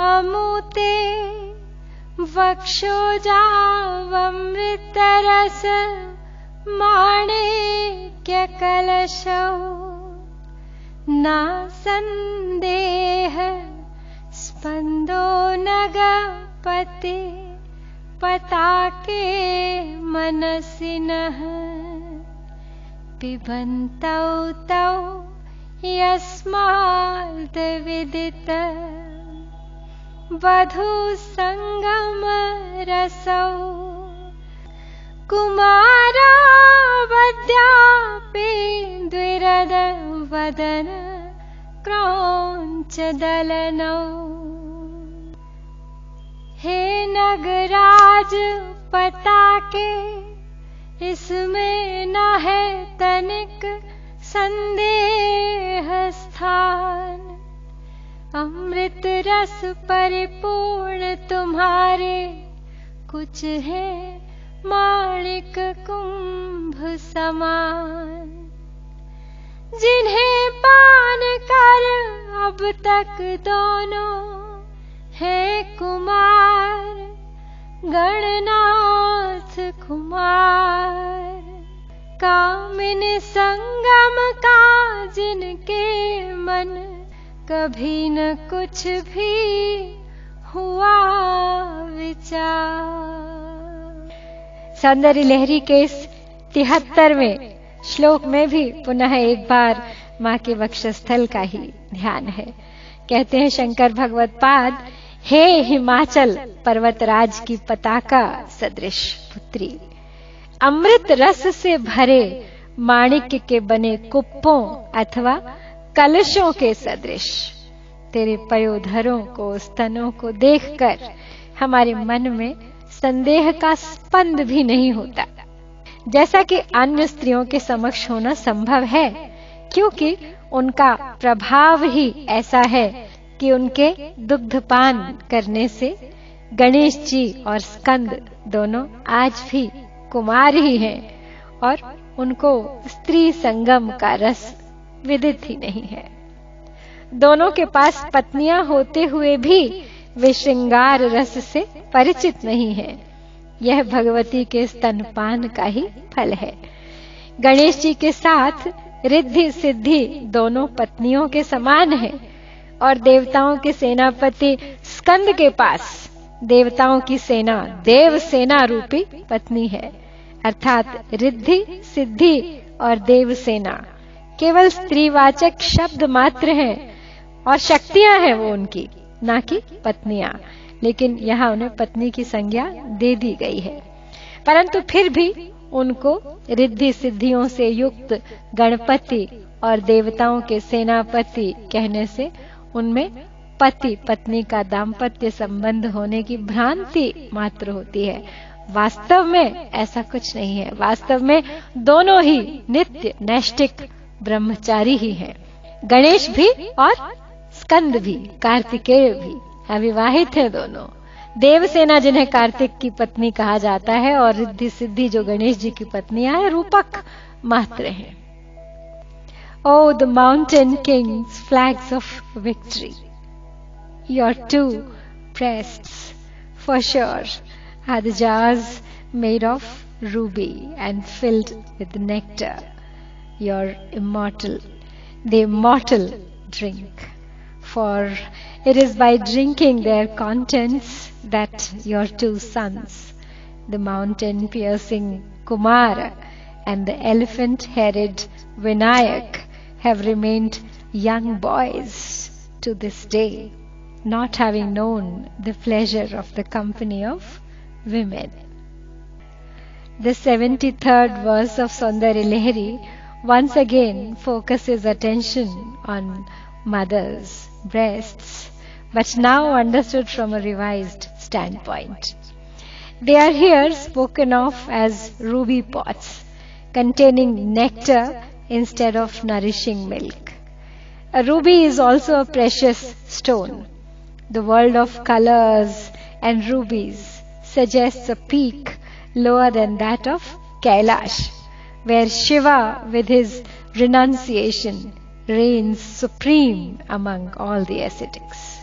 अमुते वक्षोजावमृतरस माणिक्यकलशौ। न सन्देह स्पन्दो नगपते पताके मनसिनः। पिबन्तौ तौ यस्माद्विदित वधूसङ्गमरसौ। कुमारावद्यापि द्विरदवदन क्रौञ्चदलनौ। हे नगराज पताके इसमें न है तनिक संदेह स्थान अमृत रस परिपूर्ण तुम्हारे। कुछ है माणिक कुंभ समान। जिन्हें पान कर अब तक दोनों है कुमार। गणनाथ कुमार। कामिन संगम का जिनके मन कभी न कुछ भी हुआ विचार। सौंदर्य लहरी के इस तिहत्तरवें श्लोक में भी पुनः एक बार माँ के वक्षस्थल का ही ध्यान है। कहते हैं शंकर भगवत पाद, हे हिमाचल पर्वतराज की पताका सदृश पुत्री, अमृत रस से भरे माणिक्य के बने कुप्पों अथवा कलशों के सदृश। तेरे पयोधरों को, स्तनों को देखकर हमारे मन में संदेह का स्पंद भी नहीं होता। जैसा कि अन्य स्त्रियों के समक्ष होना संभव है, क्योंकि उनका प्रभाव ही ऐसा है कि उनके दुग्धपान करने से गणेश जी और स्कंद दोनों आज भी कुमार ही हैं और उनको स्त्री संगम का रस विदित ही नहीं है। दोनों के पास पत्नियाँ होते हुए भी वे श्रृंगार रस से परिचित नहीं है। यह भगवती के स्तनपान का ही फल है। गणेश जी के साथ रिद्धि सिद्धि दोनों पत्नियों के समान है और देवताओं के सेनापति स्कंद के पास देवताओं की सेना देव सेना रूपी पत्नी है। अर्थात रिद्धि सिद्धि और देव सेना केवल स्त्रीवाचक शब्द मात्र हैं और शक्तियाँ हैं वो उनकी, ना कि पत्नियाँ। लेकिन यहाँ उन्हें पत्नी की संज्ञा दे दी गई है। परंतु फिर भी उनको रिद्धि सिद्धियों से युक्त गणपति और देवताओं के सेनापति कहने से उनमें पति पत्नी का दाम्पत्य संबंध होने की भ्रांति मात्र होती है। वास्तव में ऐसा कुछ नहीं है। वास्तव में दोनों ही नित्य नैष्टिक ब्रह्मचारी ही है। गणेश भी और स्कंद भी, कार्तिकेय भी अविवाहित है दोनों। देवसेना जिन्हें कार्तिक की पत्नी कहा जाता है और रिद्धि सिद्धि जो गणेश जी की पत्नी है, रूपक मात्र है। O the mountain kings flags of victory your two breast for sure are the made of ruby and filled with nectar Your immortal, the immortal drink. For it is by drinking their contents that your two sons, the mountain piercing Kumara and the elephant headed Vinayak, have remained young boys to this day, not having known the pleasure of the company of women. The 73rd verse of Saundari Lehri once again focuses attention on mothers' breasts, but now understood from a revised standpoint. They are here spoken of as ruby pots containing nectar instead of nourishing milk. A ruby is also a precious stone. The world of colors and rubies suggests a peak lower than that of Kailash, where Shiva, with his renunciation, reigns supreme among all the ascetics.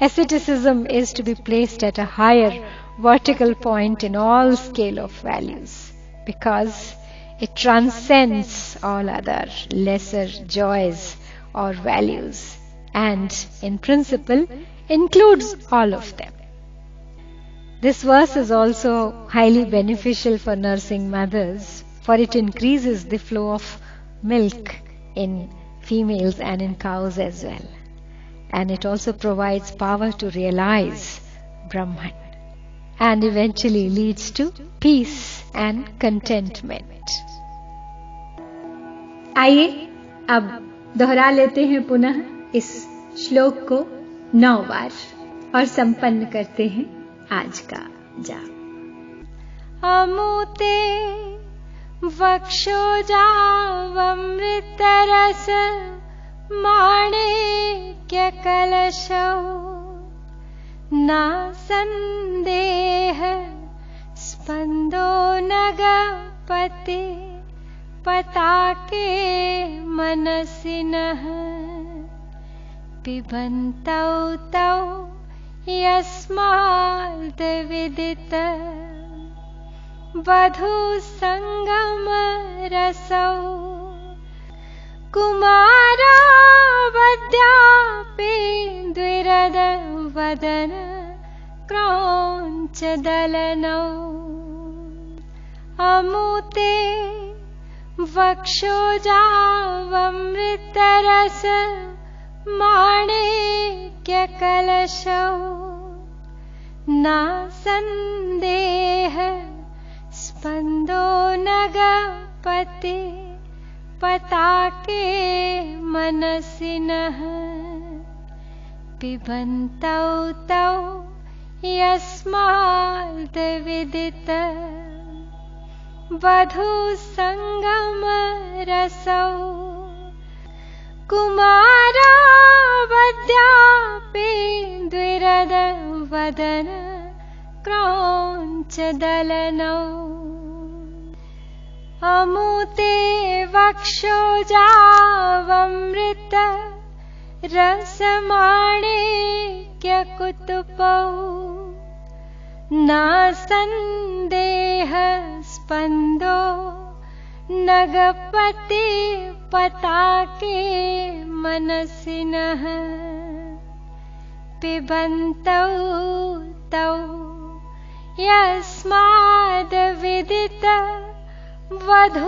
Asceticism is to be placed at a higher vertical point in all scale of values because it transcends all other lesser joys or values and in principle includes all of them. This verse is also highly beneficial for nursing mothers for it increases the flow of milk in females and in cows as well. And it also provides power to realize Brahman and eventually leads to peace and contentment. आइए अब दोहरा लेते हैं पुनः इस श्लोक को नौ बार और संपन्न करते हैं आज का जाप अमुते वक्षोजावमृतरस माणिक्यकलशौ। नासन्देह स्पन्दो नगपते पताके मनसिनः। पिबन्तौ तौ यस्माद्विदित वधूसङ्गमरसौ। कुमारावद्यापि द्विरदवदन क्रौञ्चदलनौ। अमुते वक्षोजावमृतरस माणिक्यकलशौ। नासन्देह स्पन्दो नगपते पताके मनसिनः पिबन्तौ तौ यस्माद्विदित वधूसङ्गमरसौ कुमारावद्यापि द्विरदवदन क्रौञ्चदलनौ अमुते वक्षोजावमृत रसमाणिक्यकुतुपौ नासन्देह स्पन्दो नगपति पताके मनसिनः। पिबन्तौ तौ यस्माद्विदित वधूसङ्गमरसौ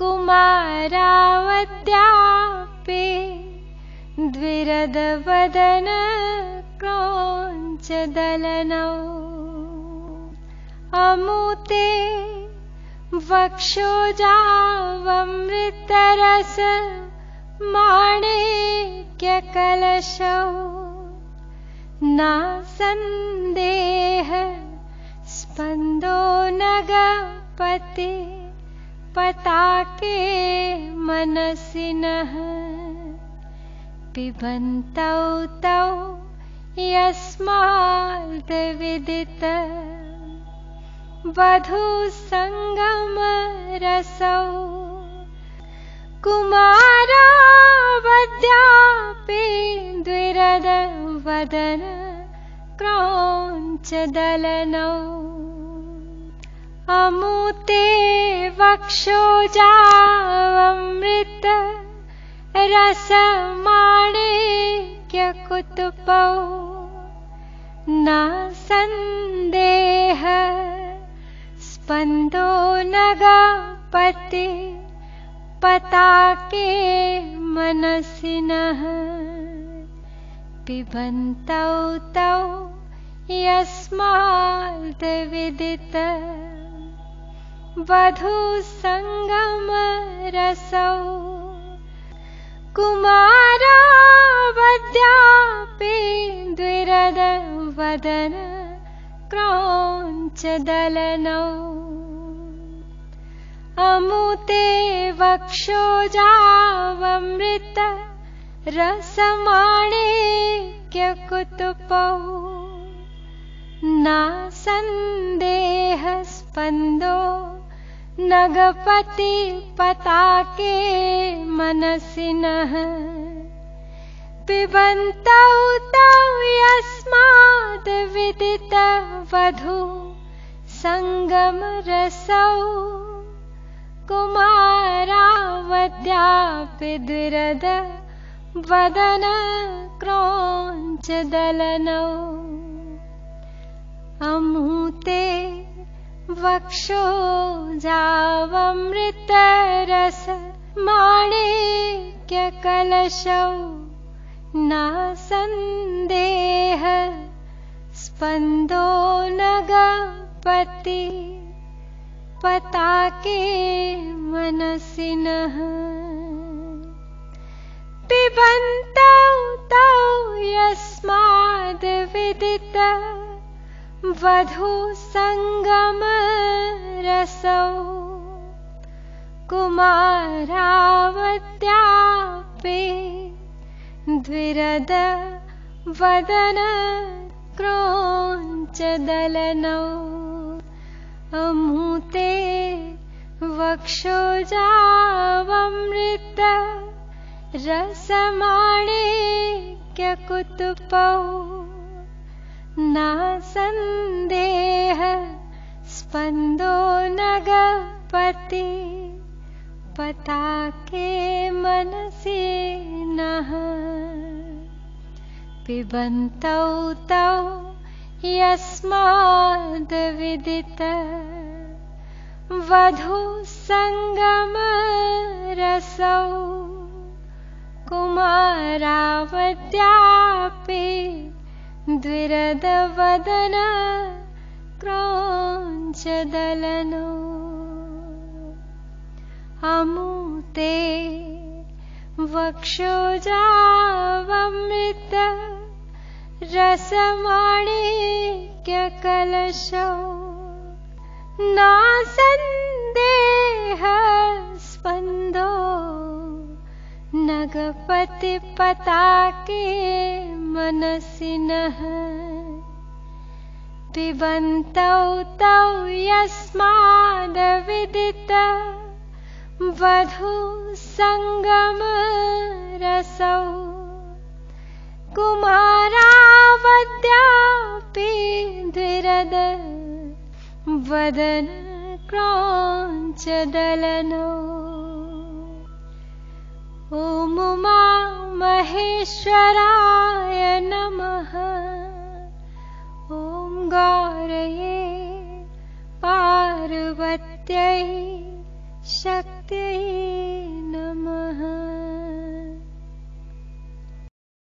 कुमारावद्यापि द्विरदवदन क्रौञ्चदलनौ अमुते वक्षोजावमृतरस माणिक्यकलशौ नासन्देह स्पन्दो नगपति पताके मनसिनः पिबन्तौ तौ यस्माद्विदित वधूसङ्गमरसौ कुमारावद्यापि द्विरदवदन क्रौञ्चदलनौ अमुते वक्षोजावमृत रसमाणिक्यकुतुपौ। नासन्देह स्पन्दो नगपति पताके मनसिनः। पिबन्तौ तौ यस्माद्विदित वधूसङ्गमरसौ कुमारावद्यापि द्विरदवदन क्रौञ्चदलनौ। अमुते वक्षोजावमृत रसमाणिक्यकुतुपौ। नासन्देह स्पन्दो नगपति पताके मनसिनः। पिबन्तौ तौ यस्माद् विदितवधू सङ्गमरसौ। द्विरद वदन क्रोञ्चदलनौ। अमूते वक्षो जावमृतरस माणिक्यकलशौ नासन्देह स्पन्दो नगपति पताके मनसिनः। पिबन्तौ तौ यस्माद् विदित वधू सङ्गमरसौ कुमारावत्यापि द्विरद वदन क्रोञ्चदलनौ अमूते वक्षोजावमृत रसमाणिक्यकुतुपौ नासन्देह स्पन्दो नगपति पताके मनसि नः पिबन्तौ तौ यस्माद् विदित वधू सङ्गमरसौ कुमारावद्यापि द्विरदवदन क्रोञ्चदलनो अमूते वक्षोजावमृत रसमाणिक्यकलशौ। नासन्देह स्पन्दो नगपतिपताके मनसि नः पिबन्तौ तौ यस्मादविदित। वधू सङ्गमरसौ कुमारावद्यापि द्विरद वदन क्रोञ्चदलनो ॐ उमा महेश्वराय नमः। ॐ गौरये पार्वत्यै शक्त्यै नमः